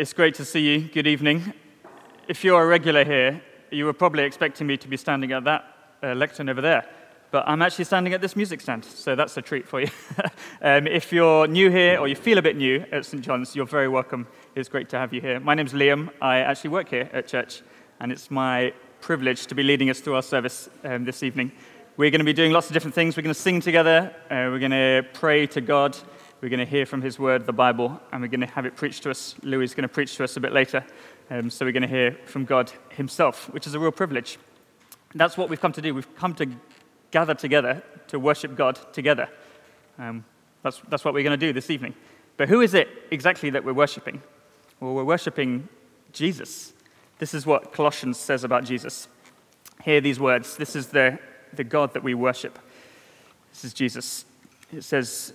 It's great to see you. Good evening. If you're a regular here, you were probably expecting me to be standing at that uh, lectern over there, but I'm actually standing at this music stand, so that's a treat for you. um, if you're new here or you feel a bit new at St. John's, you're very welcome. It's great to have you here. My name's Liam. I actually work here at church, and it's my privilege to be leading us through our service um, this evening. We're going to be doing lots of different things. We're going to sing together, uh, we're going to pray to God. We're going to hear from his word, the Bible, and we're going to have it preached to us. Louis is going to preach to us a bit later. Um, so we're going to hear from God himself, which is a real privilege. That's what we've come to do. We've come to gather together to worship God together. Um, that's, that's what we're going to do this evening. But who is it exactly that we're worshiping? Well, we're worshiping Jesus. This is what Colossians says about Jesus. Hear these words. This is the, the God that we worship. This is Jesus. It says,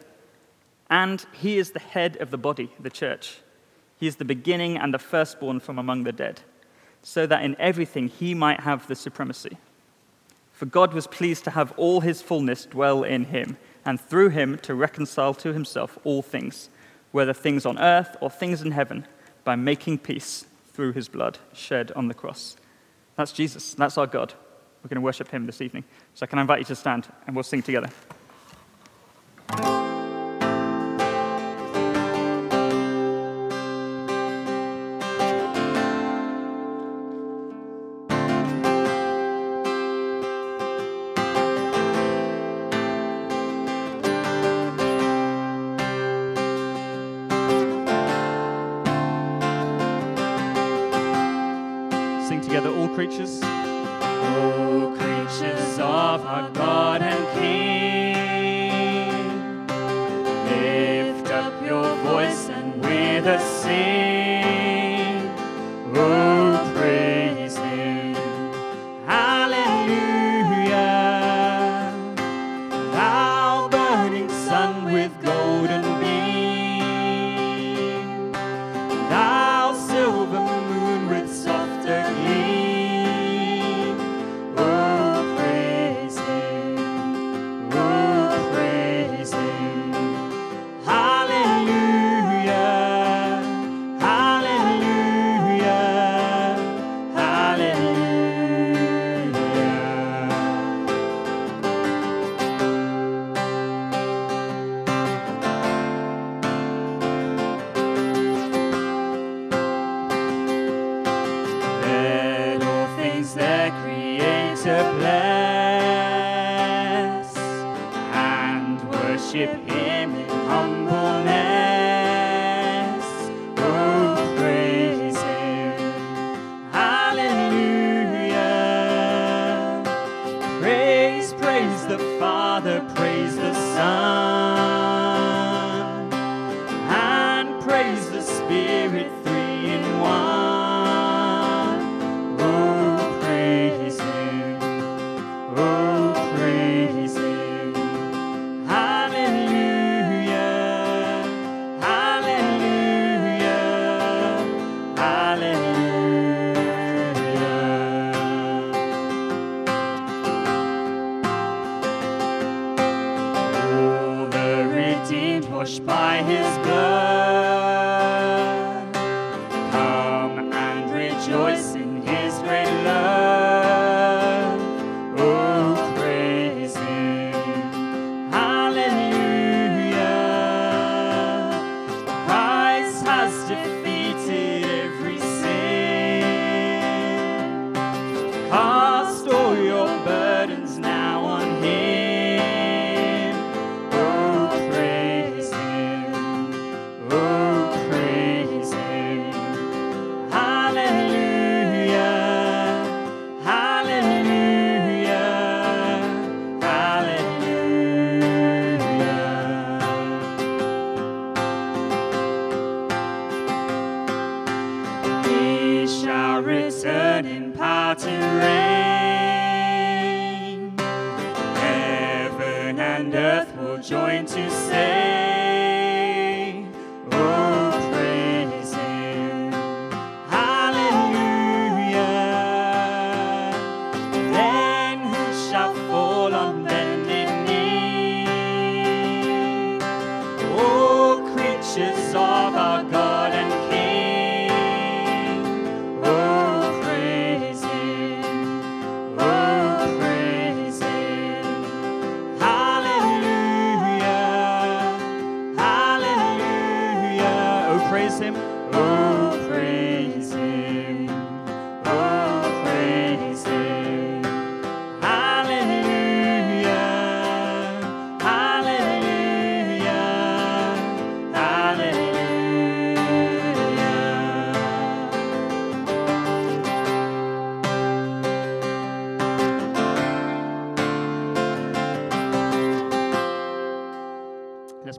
And he is the head of the body, the church. He is the beginning and the firstborn from among the dead, so that in everything he might have the supremacy. For God was pleased to have all his fullness dwell in him, and through him to reconcile to himself all things, whether things on earth or things in heaven, by making peace through his blood shed on the cross. That's Jesus. That's our God. We're going to worship him this evening. So can I invite you to stand and we'll sing together.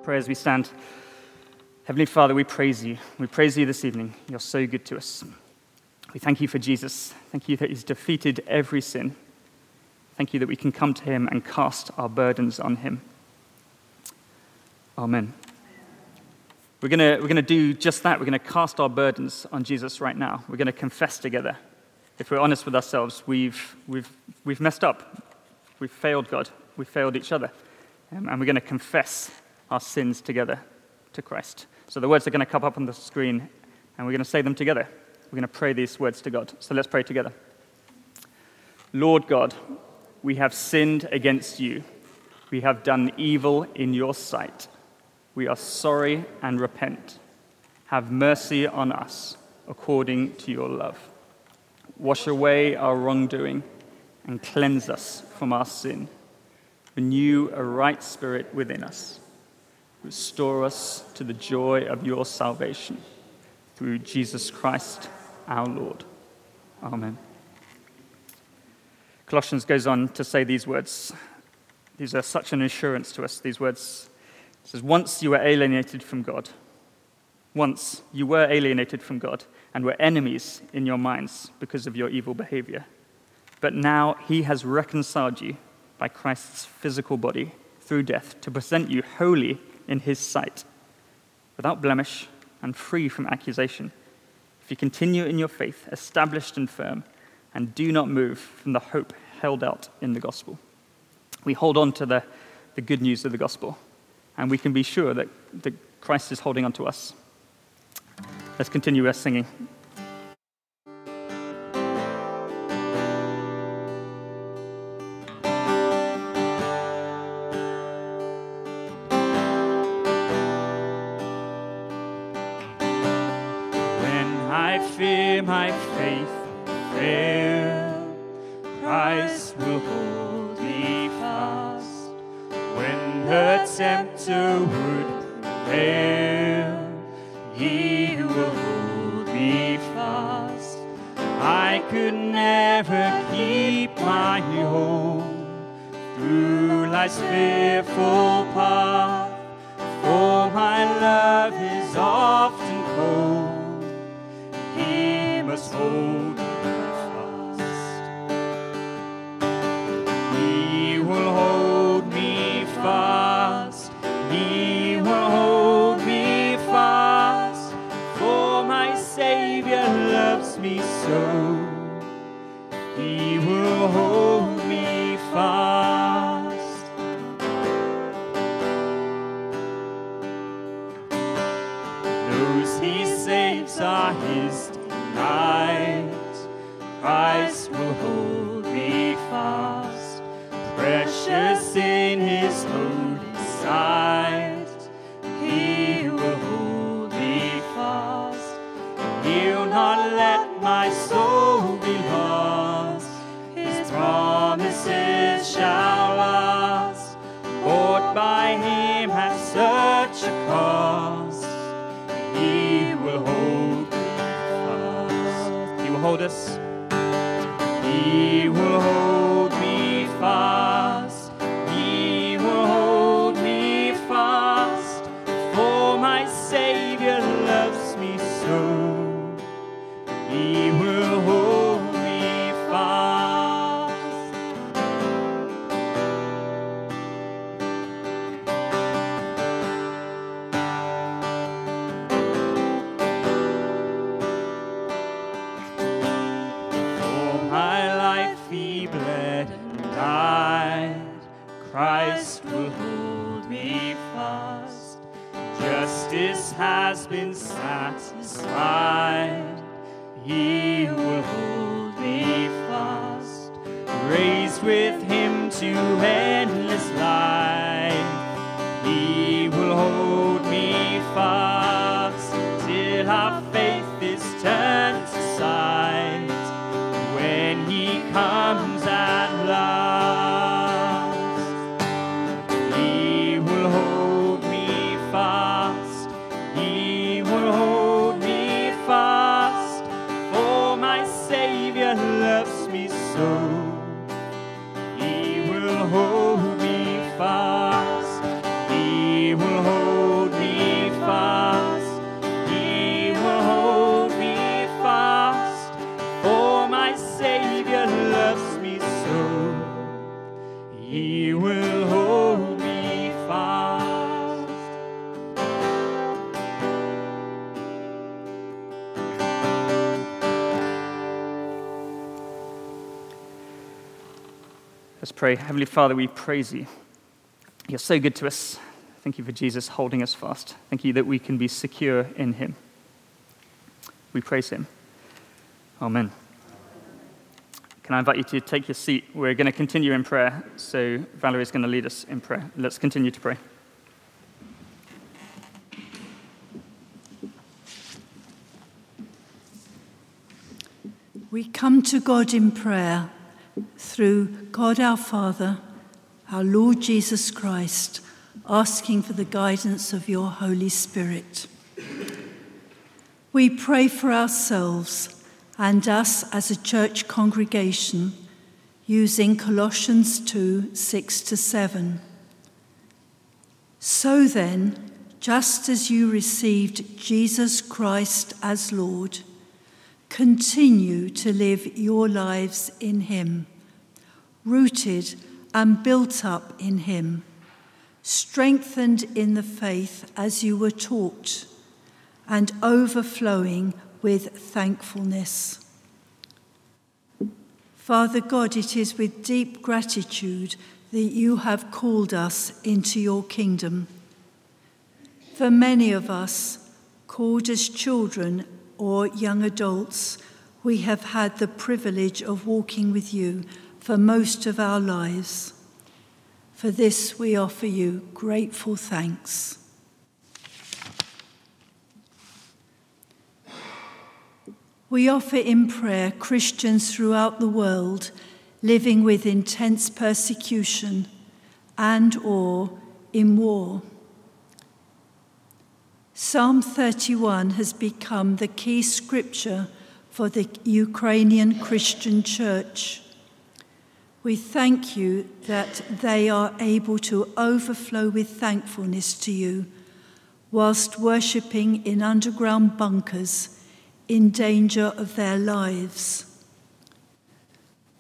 Pray as we stand. Heavenly Father, we praise you. We praise you this evening. You're so good to us. We thank you for Jesus. Thank you that he's defeated every sin. Thank you that we can come to him and cast our burdens on him. Amen. We're going we're going to do just that. We're going to cast our burdens on Jesus right now. We're going to confess together. If we're honest with ourselves, we've, we've, we've messed up. We've failed God. We've failed each other. Um, and we're going to confess our sins together to Christ. So the words are going to come up on the screen, and we're going to say them together. We're going to pray these words to God. So let's pray together. Lord God, we have sinned against you. We have done evil in your sight. We are sorry and repent. Have mercy on us according to your love. Wash away our wrongdoing and cleanse us from our sin. Renew a right spirit within us. Restore us to the joy of your salvation. Through Jesus Christ our Lord. Amen. Colossians goes on to say these words. These are such an assurance to us, these words. It says, Once you were alienated from God. Once you were alienated from God and were enemies in your minds because of your evil behavior. But now he has reconciled you by Christ's physical body through death to present you holy in his sight, without blemish and free from accusation. If you continue in your faith, established and firm, and do not move from the hope held out in the gospel. We hold on to the, the good news of the gospel, and we can be sure that, that Christ is holding on to us. Let's continue our singing. His pray. Heavenly Father, we praise you. You're so good to us. Thank you for Jesus holding us fast. Thank you that we can be secure in him. We praise him. Amen. Can I invite you to take your seat? We're going to continue in prayer. So Valerie's going to lead us in prayer. Let's continue to pray. We come to God in prayer through God our Father, our Lord Jesus Christ, asking for the guidance of your Holy Spirit. We pray for ourselves and us as a church congregation using Colossians 2 6 to 7. So then, just as you received Jesus Christ as Lord, continue to live your lives in Him, rooted and built up in Him, strengthened in the faith as you were taught, and overflowing with thankfulness. Father God, it is with deep gratitude that you have called us into your kingdom. For many of us, called as children or young adults, we have had the privilege of walking with you for most of our lives. For this, we offer you grateful thanks. We offer in prayer Christians throughout the world living with intense persecution and or in war. Psalm 31 has become the key scripture for the Ukrainian Christian church. We thank you that they are able to overflow with thankfulness to you whilst worshipping in underground bunkers in danger of their lives.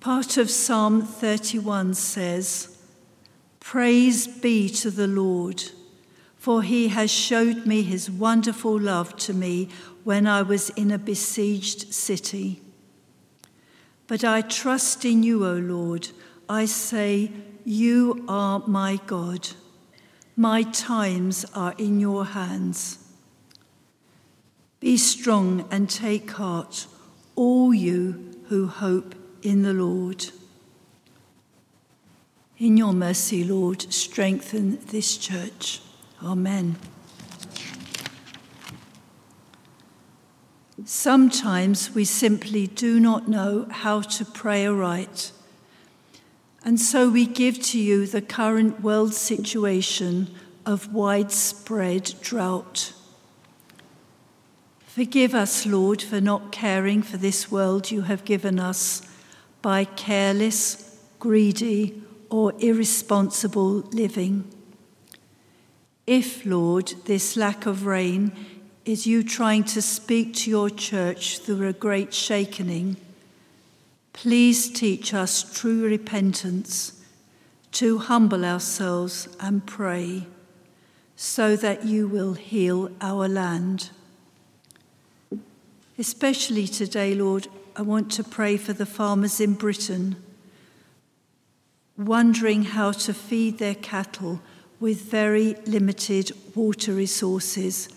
Part of Psalm 31 says, Praise be to the Lord, for he has showed me his wonderful love to me when I was in a besieged city. But I trust in you, O Lord. I say, You are my God. My times are in your hands. Be strong and take heart, all you who hope in the Lord. In your mercy, Lord, strengthen this church. Amen. Sometimes we simply do not know how to pray aright. And so we give to you the current world situation of widespread drought. Forgive us, Lord, for not caring for this world you have given us by careless, greedy, or irresponsible living. If, Lord, this lack of rain is you trying to speak to your church through a great shakening, please teach us true repentance, to humble ourselves and pray, so that you will heal our land. Especially today, Lord, I want to pray for the farmers in Britain, wondering how to feed their cattle with very limited water resources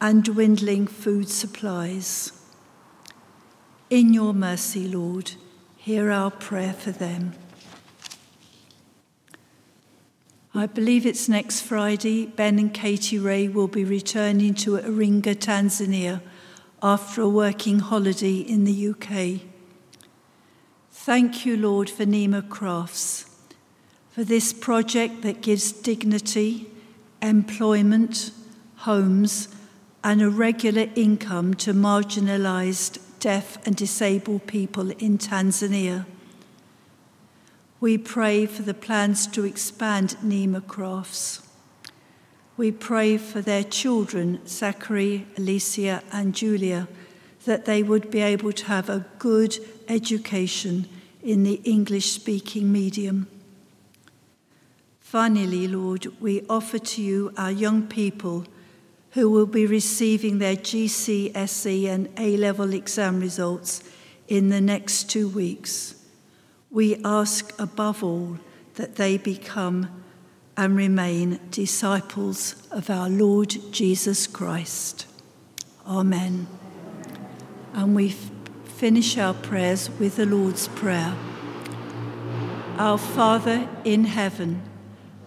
and dwindling food supplies. In your mercy, Lord, hear our prayer for them. I believe it's next Friday. Ben and Katie Ray will be returning to Iringa, Tanzania, after a working holiday in the UK. Thank you, Lord, for Neema Crafts, for this project that gives dignity, employment, homes, and a regular income to marginalised deaf and disabled people in Tanzania. We pray for the plans to expand Neema Crafts. We pray for their children, Zachary, Alicia, and Julia, that they would be able to have a good education in the English speaking medium. Finally, Lord, we offer to you our young people who will be receiving their GCSE and A level exam results in the next two weeks. We ask above all that they become and remain disciples of our Lord Jesus Christ. Amen. And we finish our prayers with the Lord's Prayer. Our Father in heaven,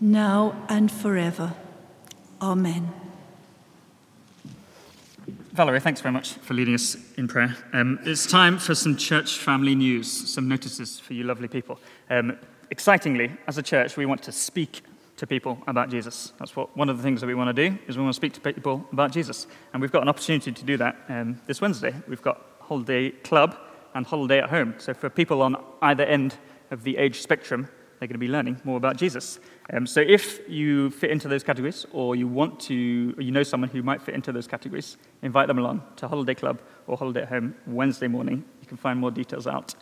now and forever. Amen. Valerie, thanks very much for leading us in prayer. Um, it's time for some church family news, some notices for you lovely people. Um, excitingly, as a church, we want to speak to people about Jesus. That's what one of the things that we want to do is we want to speak to people about Jesus, and we've got an opportunity to do that um, this Wednesday. We've got holiday club and holiday at home. So for people on either end of the age spectrum, they're going to be learning more about Jesus. Um, so if you fit into those categories, or you want to, you know someone who might fit into those categories, invite them along to Holiday Club or Holiday at Home Wednesday morning. You can find more details out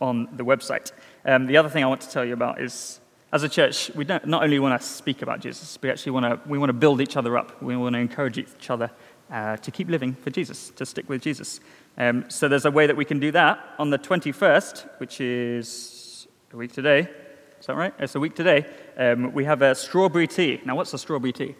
on the website. Um, the other thing I want to tell you about is, as a church, we don't not only want to speak about Jesus, we actually want to we want to build each other up. We want to encourage each other uh, to keep living for Jesus, to stick with Jesus. Um, so there's a way that we can do that on the 21st, which is a week today. Is that right? It's a week today. Um, we have a strawberry tea. Now, what's a strawberry tea?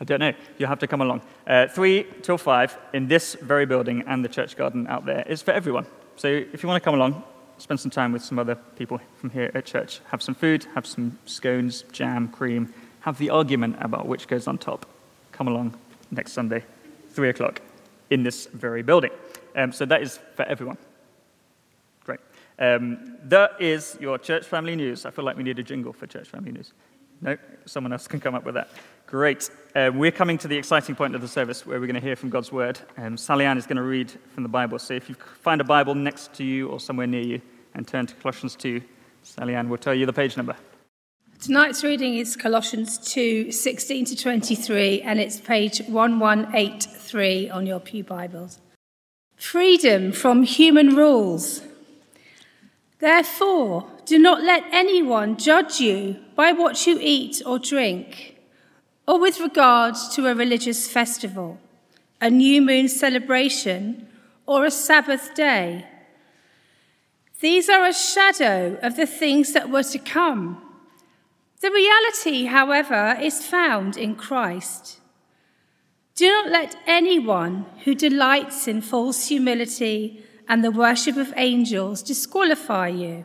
I don't know. You'll have to come along. Uh, three till five in this very building and the church garden out there is for everyone. So if you want to come along, spend some time with some other people from here at church. Have some food, have some scones, jam, cream. Have the argument about which goes on top. Come along next Sunday, three o'clock, in this very building. Um, so that is for everyone. Um, that is your church family news. I feel like we need a jingle for church family news. No, someone else can come up with that. Great. Um, we're coming to the exciting point of the service where we're going to hear from God's word. Um, Sally Ann is going to read from the Bible. So if you find a Bible next to you or somewhere near you and turn to Colossians 2, Sally Ann will tell you the page number. Tonight's reading is Colossians 2 16 to 23, and it's page 1183 on your Pew Bibles. Freedom from human rules. Therefore, do not let anyone judge you by what you eat or drink, or with regard to a religious festival, a new moon celebration, or a Sabbath day. These are a shadow of the things that were to come. The reality, however, is found in Christ. Do not let anyone who delights in false humility and the worship of angels disqualify you.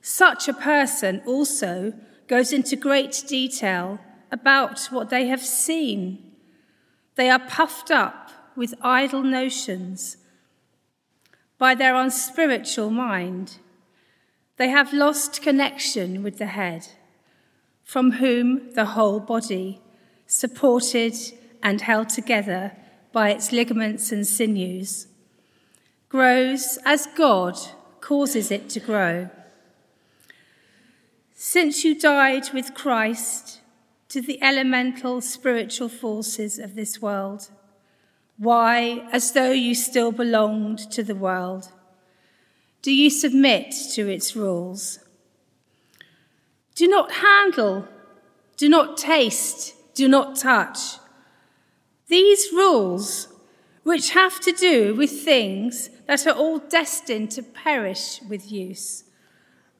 Such a person also goes into great detail about what they have seen. They are puffed up with idle notions by their unspiritual mind. They have lost connection with the head, from whom the whole body, supported and held together by its ligaments and sinews, grows as God causes it to grow. Since you died with Christ, to the elemental spiritual forces of this world. Why, as though you still belonged to the world? Do you submit to its rules? Do not handle, do not taste, do not touch. These rules, which have to do with things that are all destined to perish with use,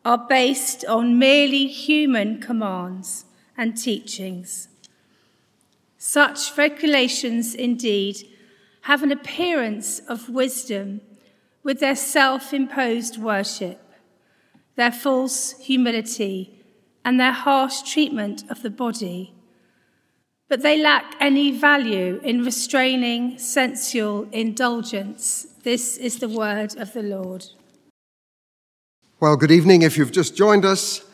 are based on merely human commands and teachings. Such regulations, indeed, have an appearance of wisdom with their self imposed worship, their false humility, and their harsh treatment of the body. But they lack any value in restraining sensual indulgence. This is the word of the Lord. Well, good evening. If you've just joined us,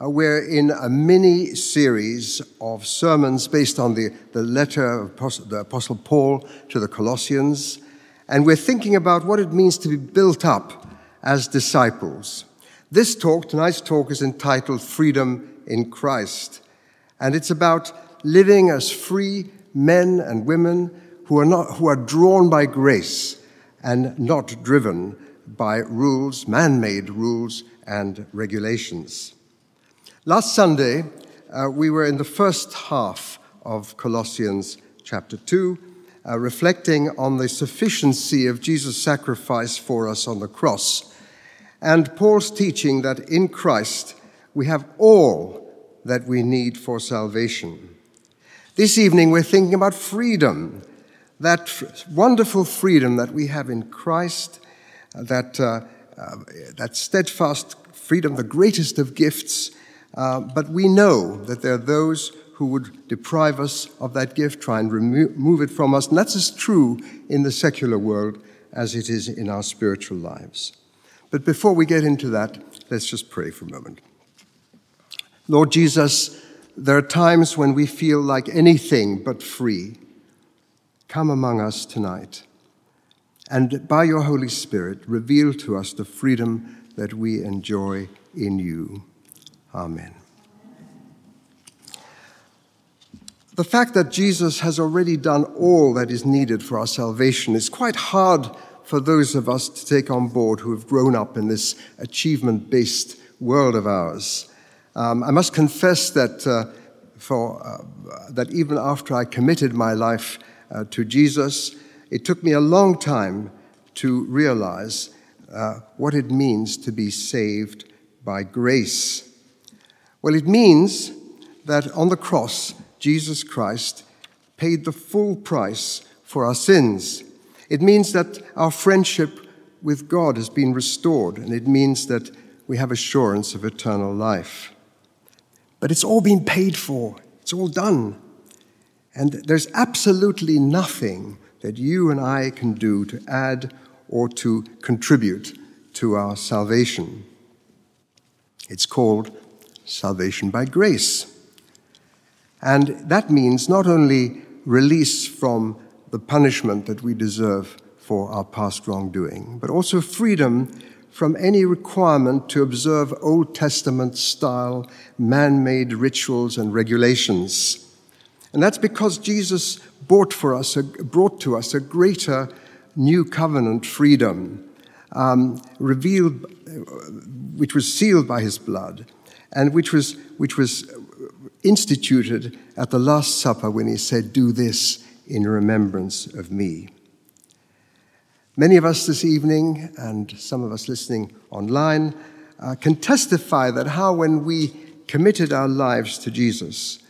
uh, we're in a mini series of sermons based on the, the letter of the Apostle Paul to the Colossians. And we're thinking about what it means to be built up as disciples. This talk, tonight's talk, is entitled Freedom in Christ. And it's about living as free men and women who are, not, who are drawn by grace and not driven by rules, man made rules and regulations. Last Sunday, uh, we were in the first half of Colossians chapter 2, uh, reflecting on the sufficiency of Jesus' sacrifice for us on the cross and Paul's teaching that in Christ we have all that we need for salvation. This evening we're thinking about freedom, that wonderful freedom that we have in Christ, that, uh, uh, that steadfast freedom, the greatest of gifts. Uh, but we know that there are those who would deprive us of that gift, try and remove it from us. And that's as true in the secular world as it is in our spiritual lives. But before we get into that, let's just pray for a moment. Lord Jesus, there are times when we feel like anything but free. Come among us tonight and by your Holy Spirit reveal to us the freedom that we enjoy in you. Amen. The fact that Jesus has already done all that is needed for our salvation is quite hard for those of us to take on board who have grown up in this achievement based world of ours. Um, I must confess that, uh, for, uh, that even after I committed my life uh, to Jesus, it took me a long time to realize uh, what it means to be saved by grace. Well, it means that on the cross, Jesus Christ paid the full price for our sins. It means that our friendship with God has been restored, and it means that we have assurance of eternal life. But it's all been paid for, it's all done. And there's absolutely nothing that you and I can do to add or to contribute to our salvation. It's called salvation by grace. And that means not only release from the punishment that we deserve for our past wrongdoing, but also freedom from any requirement to observe Old Testament style man made rituals and regulations. And that's because Jesus brought, for us a, brought to us a greater new covenant freedom, um, revealed, which was sealed by his blood, and which was, which was instituted at the Last Supper when he said, Do this in remembrance of me. Many of us this evening, and some of us listening online, uh, can testify that how, when we committed our lives to Jesus,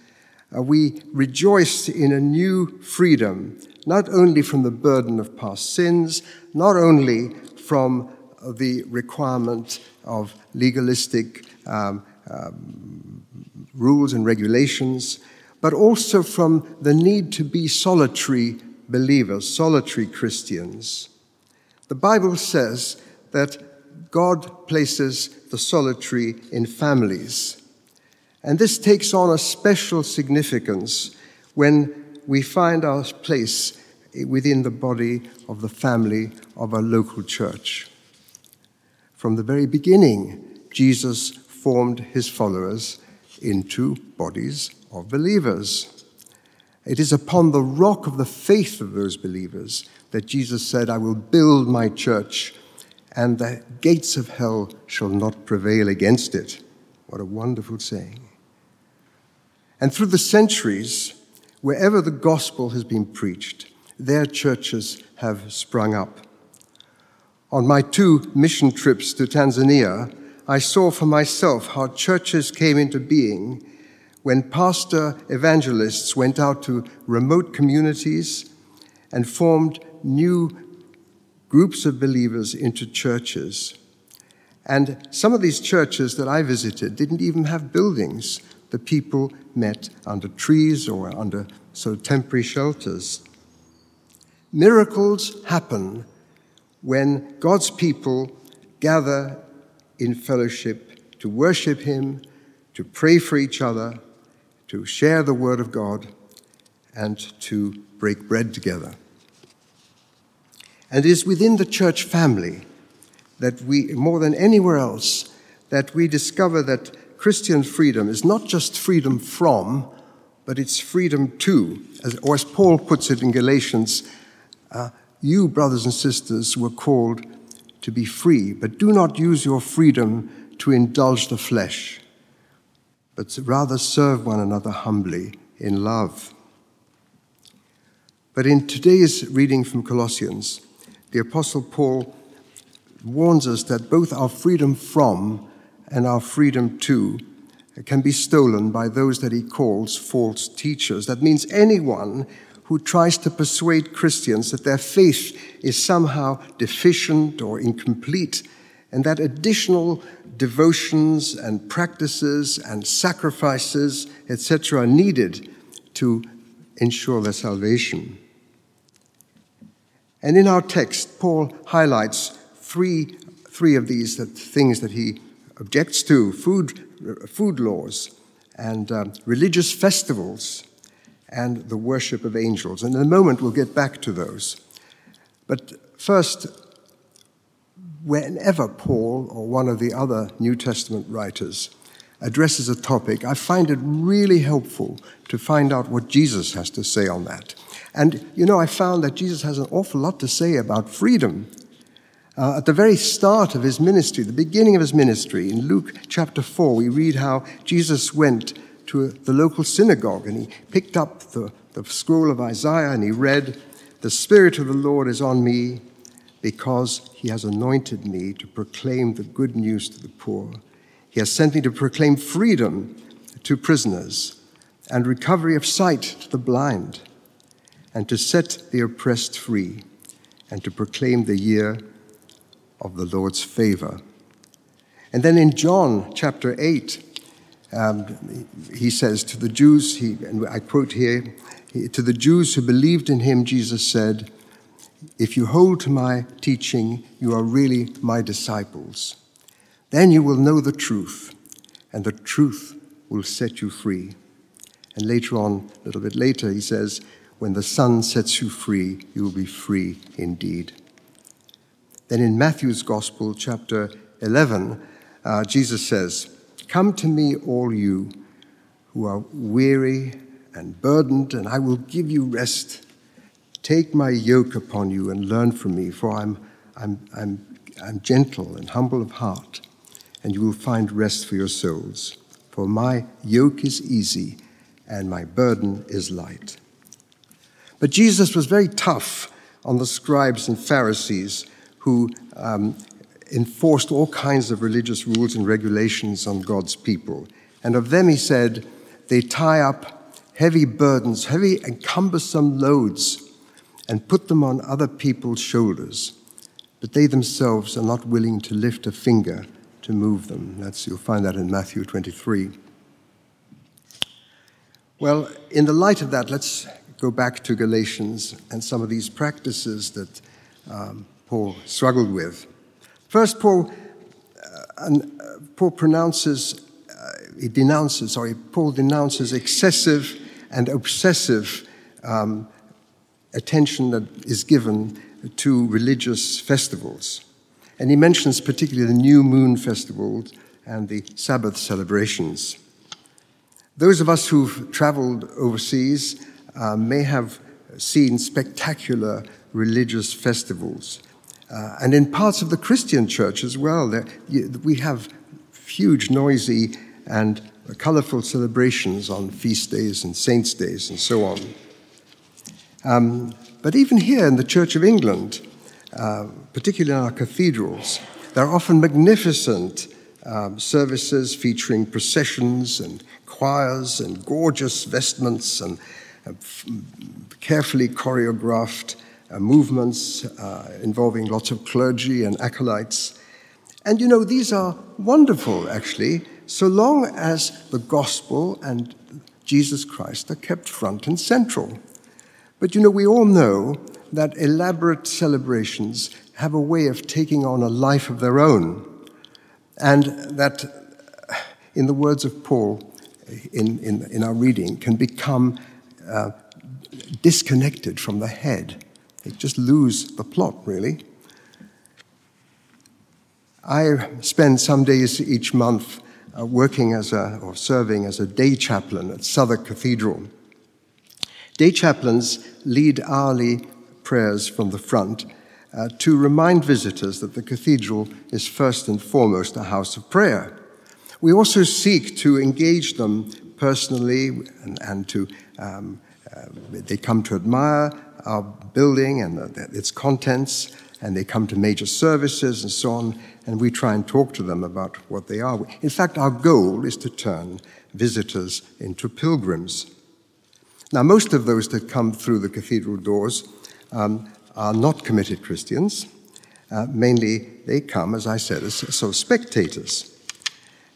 uh, we rejoiced in a new freedom, not only from the burden of past sins, not only from the requirement of legalistic um, um, rules and regulations, but also from the need to be solitary believers, solitary Christians. The Bible says that God places the solitary in families. And this takes on a special significance when we find our place within the body of the family of a local church. From the very beginning, Jesus formed his followers into bodies of believers. It is upon the rock of the faith of those believers that Jesus said, I will build my church, and the gates of hell shall not prevail against it. What a wonderful saying. And through the centuries, wherever the gospel has been preached, their churches have sprung up. On my two mission trips to Tanzania, I saw for myself how churches came into being when pastor evangelists went out to remote communities and formed new groups of believers into churches. And some of these churches that I visited didn't even have buildings. The people met under trees or under of temporary shelters. Miracles happen when God's people gather in fellowship to worship Him, to pray for each other, to share the Word of God, and to break bread together. And it is within the church family that we, more than anywhere else, that we discover that Christian freedom is not just freedom from, but it's freedom to. As, or as Paul puts it in Galatians, uh, you, brothers and sisters, were called to be free, but do not use your freedom to indulge the flesh, but rather serve one another humbly in love. But in today's reading from Colossians, the Apostle Paul warns us that both our freedom from and our freedom to can be stolen by those that he calls false teachers. That means anyone who tries to persuade Christians that their faith is somehow deficient or incomplete, and that additional devotions and practices and sacrifices, etc., are needed to ensure their salvation. And in our text, Paul highlights three, three of these that, things that he objects to food, food laws and uh, religious festivals and the worship of angels. And in a moment, we'll get back to those. But first, whenever Paul or one of the other New Testament writers addresses a topic, I find it really helpful to find out what Jesus has to say on that. And, you know, I found that Jesus has an awful lot to say about freedom. Uh, at the very start of his ministry, the beginning of his ministry, in Luke chapter 4, we read how Jesus went to the local synagogue and he picked up the, the scroll of Isaiah and he read, The Spirit of the Lord is on me because he has anointed me to proclaim the good news to the poor. He has sent me to proclaim freedom to prisoners and recovery of sight to the blind, and to set the oppressed free, and to proclaim the year of the Lord's favor. And then in John chapter 8, um, he says to the Jews, he, and I quote here, to the Jews who believed in him, Jesus said, If you hold to my teaching, you are really my disciples. Then you will know the truth, and the truth will set you free. And later on, a little bit later, he says, When the Son sets you free, you will be free indeed. Then in Matthew's Gospel, chapter 11, uh, Jesus says, Come to me, all you who are weary and burdened, and I will give you rest. Take my yoke upon you and learn from me, for I'm, I'm, I'm, I'm gentle and humble of heart, and you will find rest for your souls. For my yoke is easy and my burden is light. But Jesus was very tough on the scribes and Pharisees who um, enforced all kinds of religious rules and regulations on God's people. And of them he said, they tie up heavy burdens, heavy and cumbersome loads, and put them on other people's shoulders. But they themselves are not willing to lift a finger to move them. That's, you'll find that in Matthew 23. Well, in the light of that, let's go back to Galatians and some of these practices that um, Paul struggled with. First, Paul, uh, uh, Paul pronounces, uh, he denounces, sorry, Paul denounces excessive and obsessive um, attention that is given to religious festivals. And he mentions particularly the new moon festival and the Sabbath celebrations. Those of us who've traveled overseas uh, may have seen spectacular religious festivals. Uh, and in parts of the Christian church as well, we have huge, noisy, and colorful celebrations on feast days and saints' days and so on. Um, but even here in the Church of England, uh, particularly in our cathedrals, there are often magnificent um, services featuring processions and choirs and gorgeous vestments and uh, carefully choreographed uh, movements uh, involving lots of clergy and acolytes. And you know, these are wonderful, actually, so long as the gospel and Jesus Christ are kept front and central. But you know, we all know that elaborate celebrations have a way of taking on a life of their own. And that, in the words of Paul in, in, in our reading, can become uh, disconnected from the head. They just lose the plot, really. I spend some days each month uh, working as a, or serving as a day chaplain at Southwark Cathedral. Day chaplains lead hourly prayers from the front uh, to remind visitors that the cathedral is first and foremost a house of prayer. We also seek to engage them personally and, and to, um, uh, they come to admire our building and its contents, and they come to major services and so on, and we try and talk to them about what they are. In fact, our goal is to turn visitors into pilgrims. Now, most of those that come through the cathedral doors um, are not committed Christians. Uh, mainly, they come, as I said, as of spectators.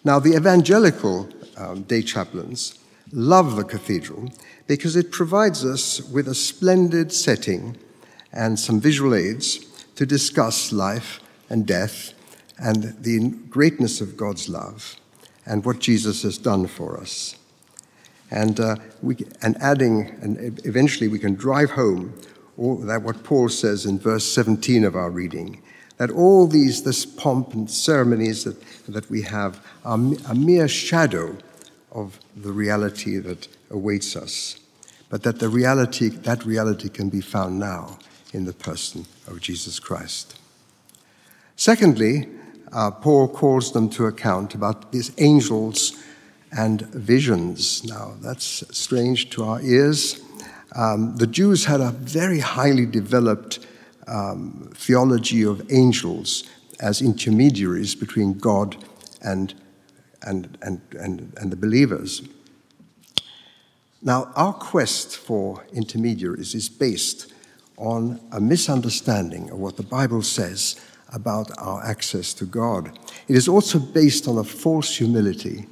Now, the evangelical um, day chaplains love the cathedral because it provides us with a splendid setting and some visual aids to discuss life and death and the greatness of God's love and what Jesus has done for us. And, uh, we, and adding, and eventually we can drive home all that what Paul says in verse 17 of our reading, that all these, this pomp and ceremonies that, that we have are a mere shadow of the reality that awaits us, but that the reality, that reality can be found now in the person of Jesus Christ. Secondly, uh, Paul calls them to account about these angels and visions. Now, that's strange to our ears. Um, the Jews had a very highly developed um, theology of angels as intermediaries between God and, and, and, and, and the believers. Now, our quest for intermediaries is based on a misunderstanding of what the Bible says about our access to God. It is also based on a false humility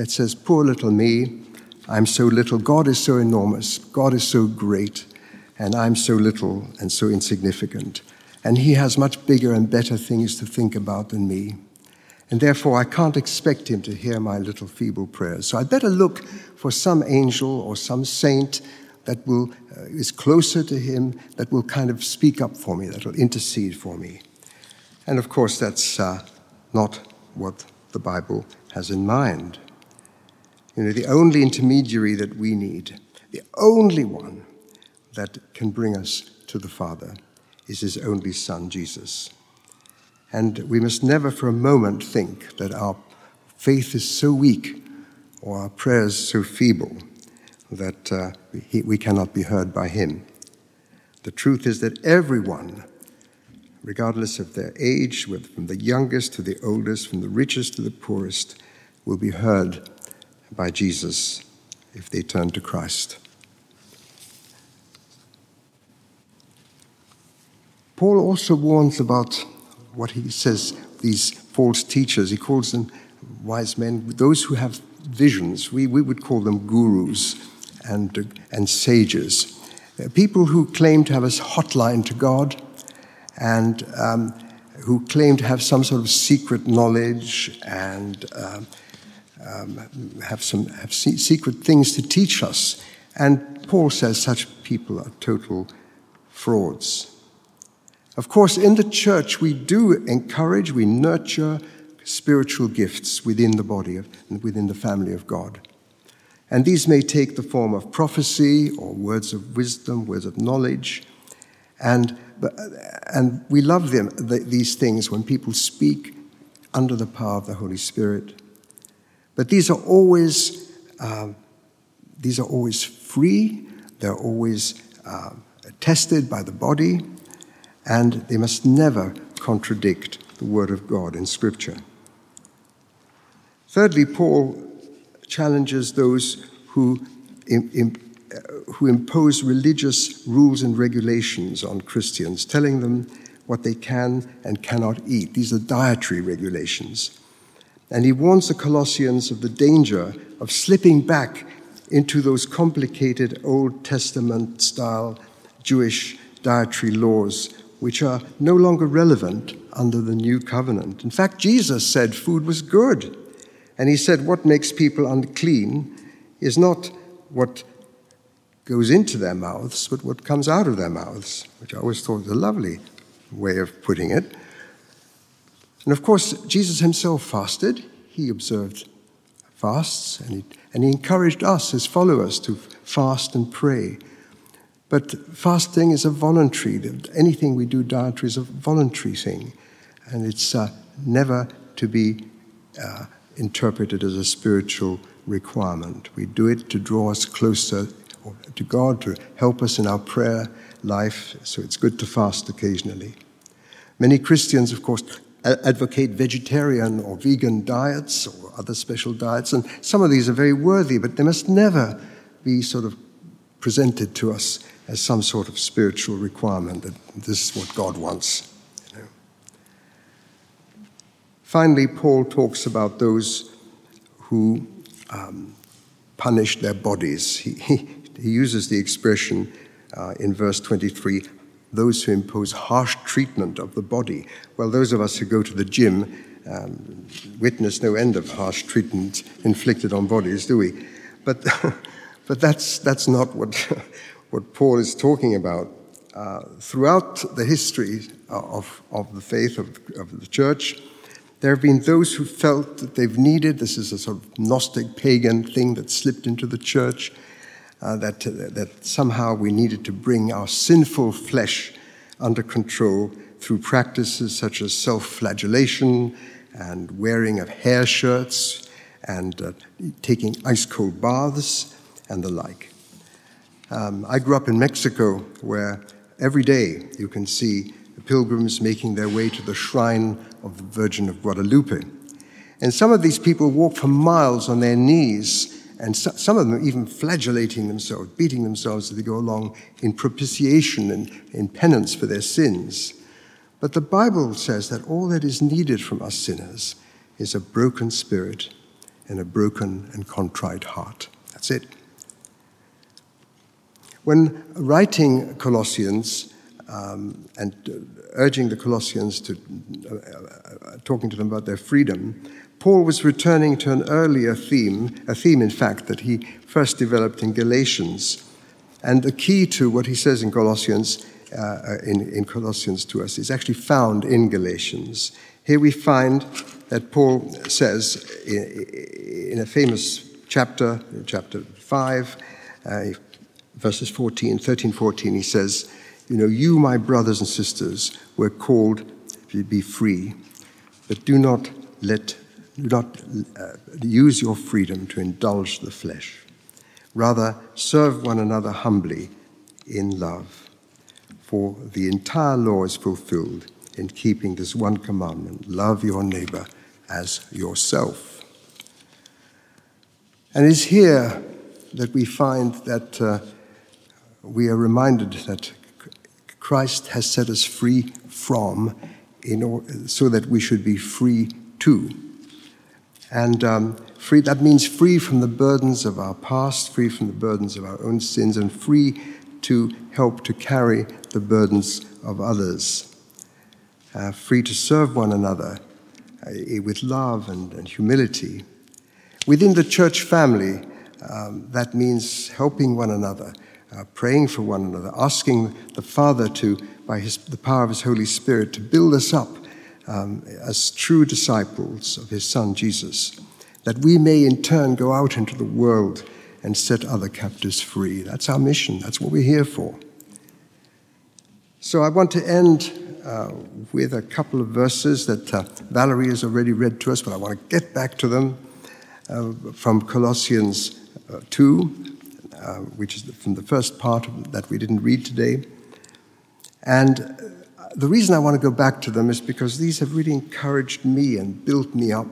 that says, Poor little me, I'm so little, God is so enormous, God is so great, and I'm so little and so insignificant. And He has much bigger and better things to think about than me. And therefore, I can't expect Him to hear my little feeble prayers. So I'd better look for some angel or some saint that will, uh, is closer to Him, that will kind of speak up for me, that will intercede for me. And of course, that's uh, not what the Bible has in mind. You know, the only intermediary that we need, the only one that can bring us to the Father, is His only Son, Jesus. And we must never for a moment think that our faith is so weak or our prayers so feeble that uh, we, we cannot be heard by Him. The truth is that everyone regardless of their age, from the youngest to the oldest, from the richest to the poorest, will be heard by Jesus if they turn to Christ. Paul also warns about what he says, these false teachers. He calls them wise men, those who have visions. We, we would call them gurus and, and sages. People who claim to have a hotline to God and um, who claim to have some sort of secret knowledge and um, um, have some have secret things to teach us. And Paul says such people are total frauds. Of course, in the church, we do encourage, we nurture spiritual gifts within the body of, within the family of God. And these may take the form of prophecy or words of wisdom, words of knowledge. And, and we love them, these things when people speak under the power of the Holy Spirit. But these are always, um, these are always free. They're always uh, tested by the body, and they must never contradict the Word of God in Scripture. Thirdly, Paul challenges those who, in, in, uh, who impose religious rules and regulations on Christians, telling them what they can and cannot eat. These are dietary regulations. And he warns the Colossians of the danger of slipping back into those complicated Old Testament style Jewish dietary laws, which are no longer relevant under the new covenant. In fact, Jesus said food was good. And he said, What makes people unclean is not what goes into their mouths, but what comes out of their mouths, which I always thought was a lovely way of putting it. And of course, Jesus himself fasted. He observed fasts, and he, and he encouraged us as followers to fast and pray. But fasting is a voluntary, anything we do dietary is a voluntary thing, and it's uh, never to be uh, interpreted as a spiritual requirement. We do it to draw us closer to God, to help us in our prayer life, so it's good to fast occasionally. Many Christians, of course, advocate vegetarian or vegan diets or other special diets, and some of these are very worthy, but they must never be sort of presented to us as some sort of spiritual requirement that this is what God wants. You know. Finally, Paul talks about those who um, punish their bodies. He, he, he, uses the expression uh, in verse 23 those who impose harsh treatment of the body. Well, those of us who go to the gym um, witness no end of harsh treatment inflicted on bodies, do we? But, but that's, that's not what, what Paul is talking about. Uh, throughout the history of, of the faith of, of the church, there have been those who felt that they've needed, this is a sort of Gnostic pagan thing that slipped into the church, uh, that, uh, that somehow we needed to bring our sinful flesh under control through practices such as self flagellation and wearing of hair shirts and uh, taking ice cold baths and the like. Um, I grew up in Mexico where every day you can see pilgrims making their way to the shrine of the Virgin of Guadalupe. And some of these people walk for miles on their knees, and so, some of them even flagellating themselves, beating themselves as they go along in propitiation and in penance for their sins. But the Bible says that all that is needed from us sinners is a broken spirit and a broken and contrite heart. That's it. When writing Colossians, um, and uh, urging the Colossians to, uh, uh, talking to them about their freedom, Paul was returning to an earlier theme, a theme, in fact, that he first developed in Galatians. And the key to what he says in Colossians, uh, in, in Colossians to us, is actually found in Galatians. Here we find that Paul says in, in a famous chapter, chapter 5, uh, verses 14, 13, 14, he says, you know, you, my brothers and sisters, were called to be free, but do not let, do not uh, use your freedom to indulge the flesh. Rather, serve one another humbly in love. For the entire law is fulfilled in keeping this one commandment love your neighbor as yourself. And it's here that we find that uh, we are reminded that Christ has set us free from in order, so that we should be free too. And um, free, that means free from the burdens of our past, free from the burdens of our own sins, and free to help to carry the burdens of others. Uh, free to serve one another uh, with love and, and, humility. Within the church family, um, that means helping one another, uh, praying for one another, asking the Father to, by his, the power of His Holy Spirit, to build us up um, as true disciples of His Son Jesus, that we may in turn go out into the world and set other captives free. That's our mission. That's what we're here for. So I want to end uh, with a couple of verses that uh, Valerie has already read to us, but I want to get back to them uh, from Colossians uh, 2, uh, which is from the first part that we didn't read today. And the reason I want to go back to them is because these have really encouraged me and built me up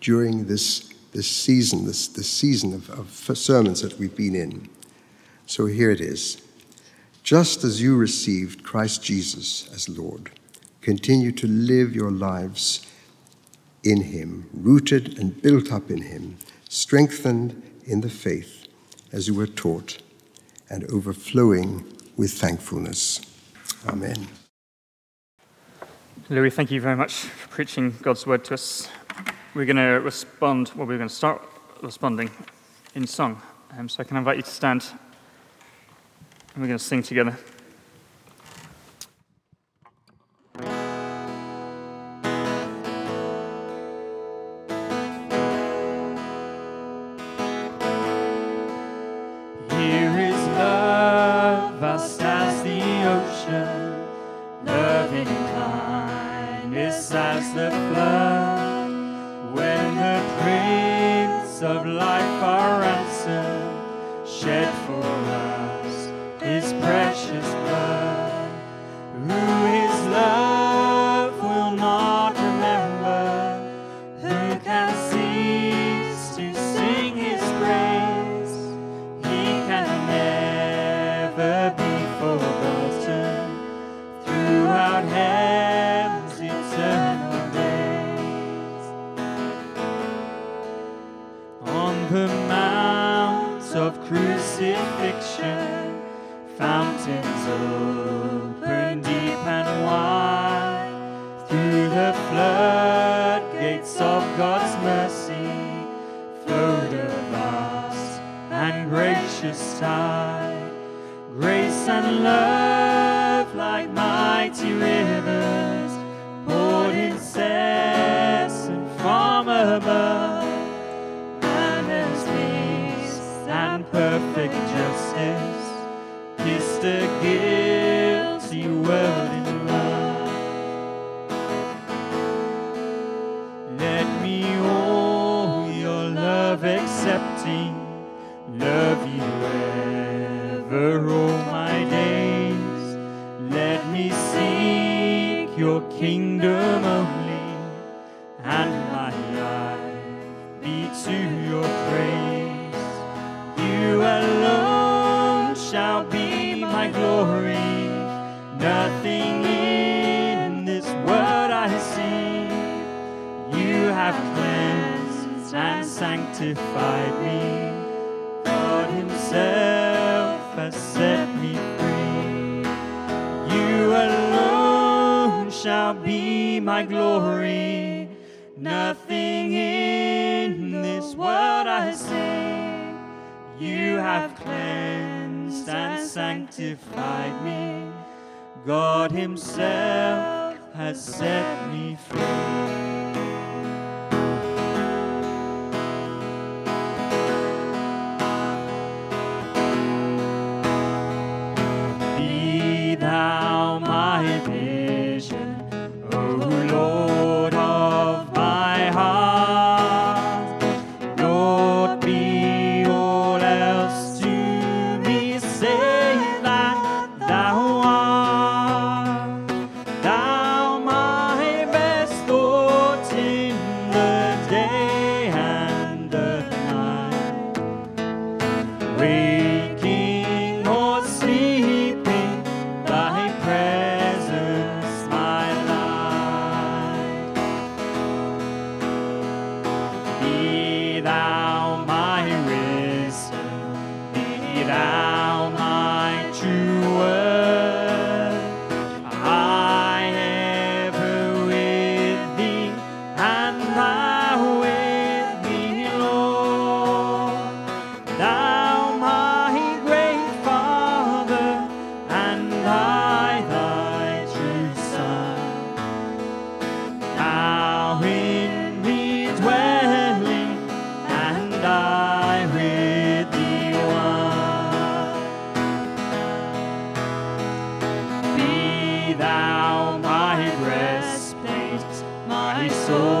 during this, this season, this, this season of, of sermons that we've been in. So here it is. Just as you received Christ Jesus as Lord, continue to live your lives in Him, rooted and built up in Him, strengthened in the faith as you were taught, and overflowing with thankfulness. Amen. Louis, thank you very much for preaching God's word to us. We're going to respond, well, we're going to start responding in song. Um, so I can invite you to stand and we're going to sing together. Has set me free. soul.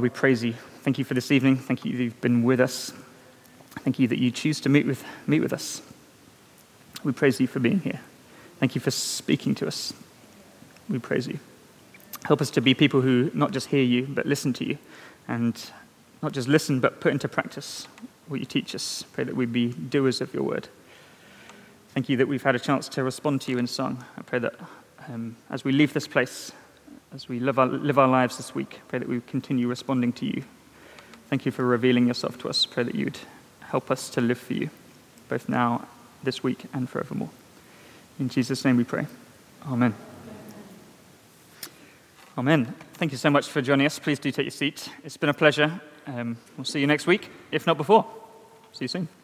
Father, we praise you. Thank you for this evening. Thank you that you've been with us. Thank you that you choose to meet with, meet with us. We praise you for being here. Thank you for speaking to us. We praise you. Help us to be people who not just hear you, but listen to you. And not just listen, but put into practice what you teach us. Pray that we be doers of your word. Thank you that we've had a chance to respond to you in song. I pray that um, as we leave this place, as we live our, live our lives this week, pray that we continue responding to you. Thank you for revealing yourself to us. Pray that you'd help us to live for you, both now, this week, and forevermore. In Jesus' name we pray. Amen. Amen. Thank you so much for joining us. Please do take your seat. It's been a pleasure. Um, we'll see you next week, if not before. See you soon.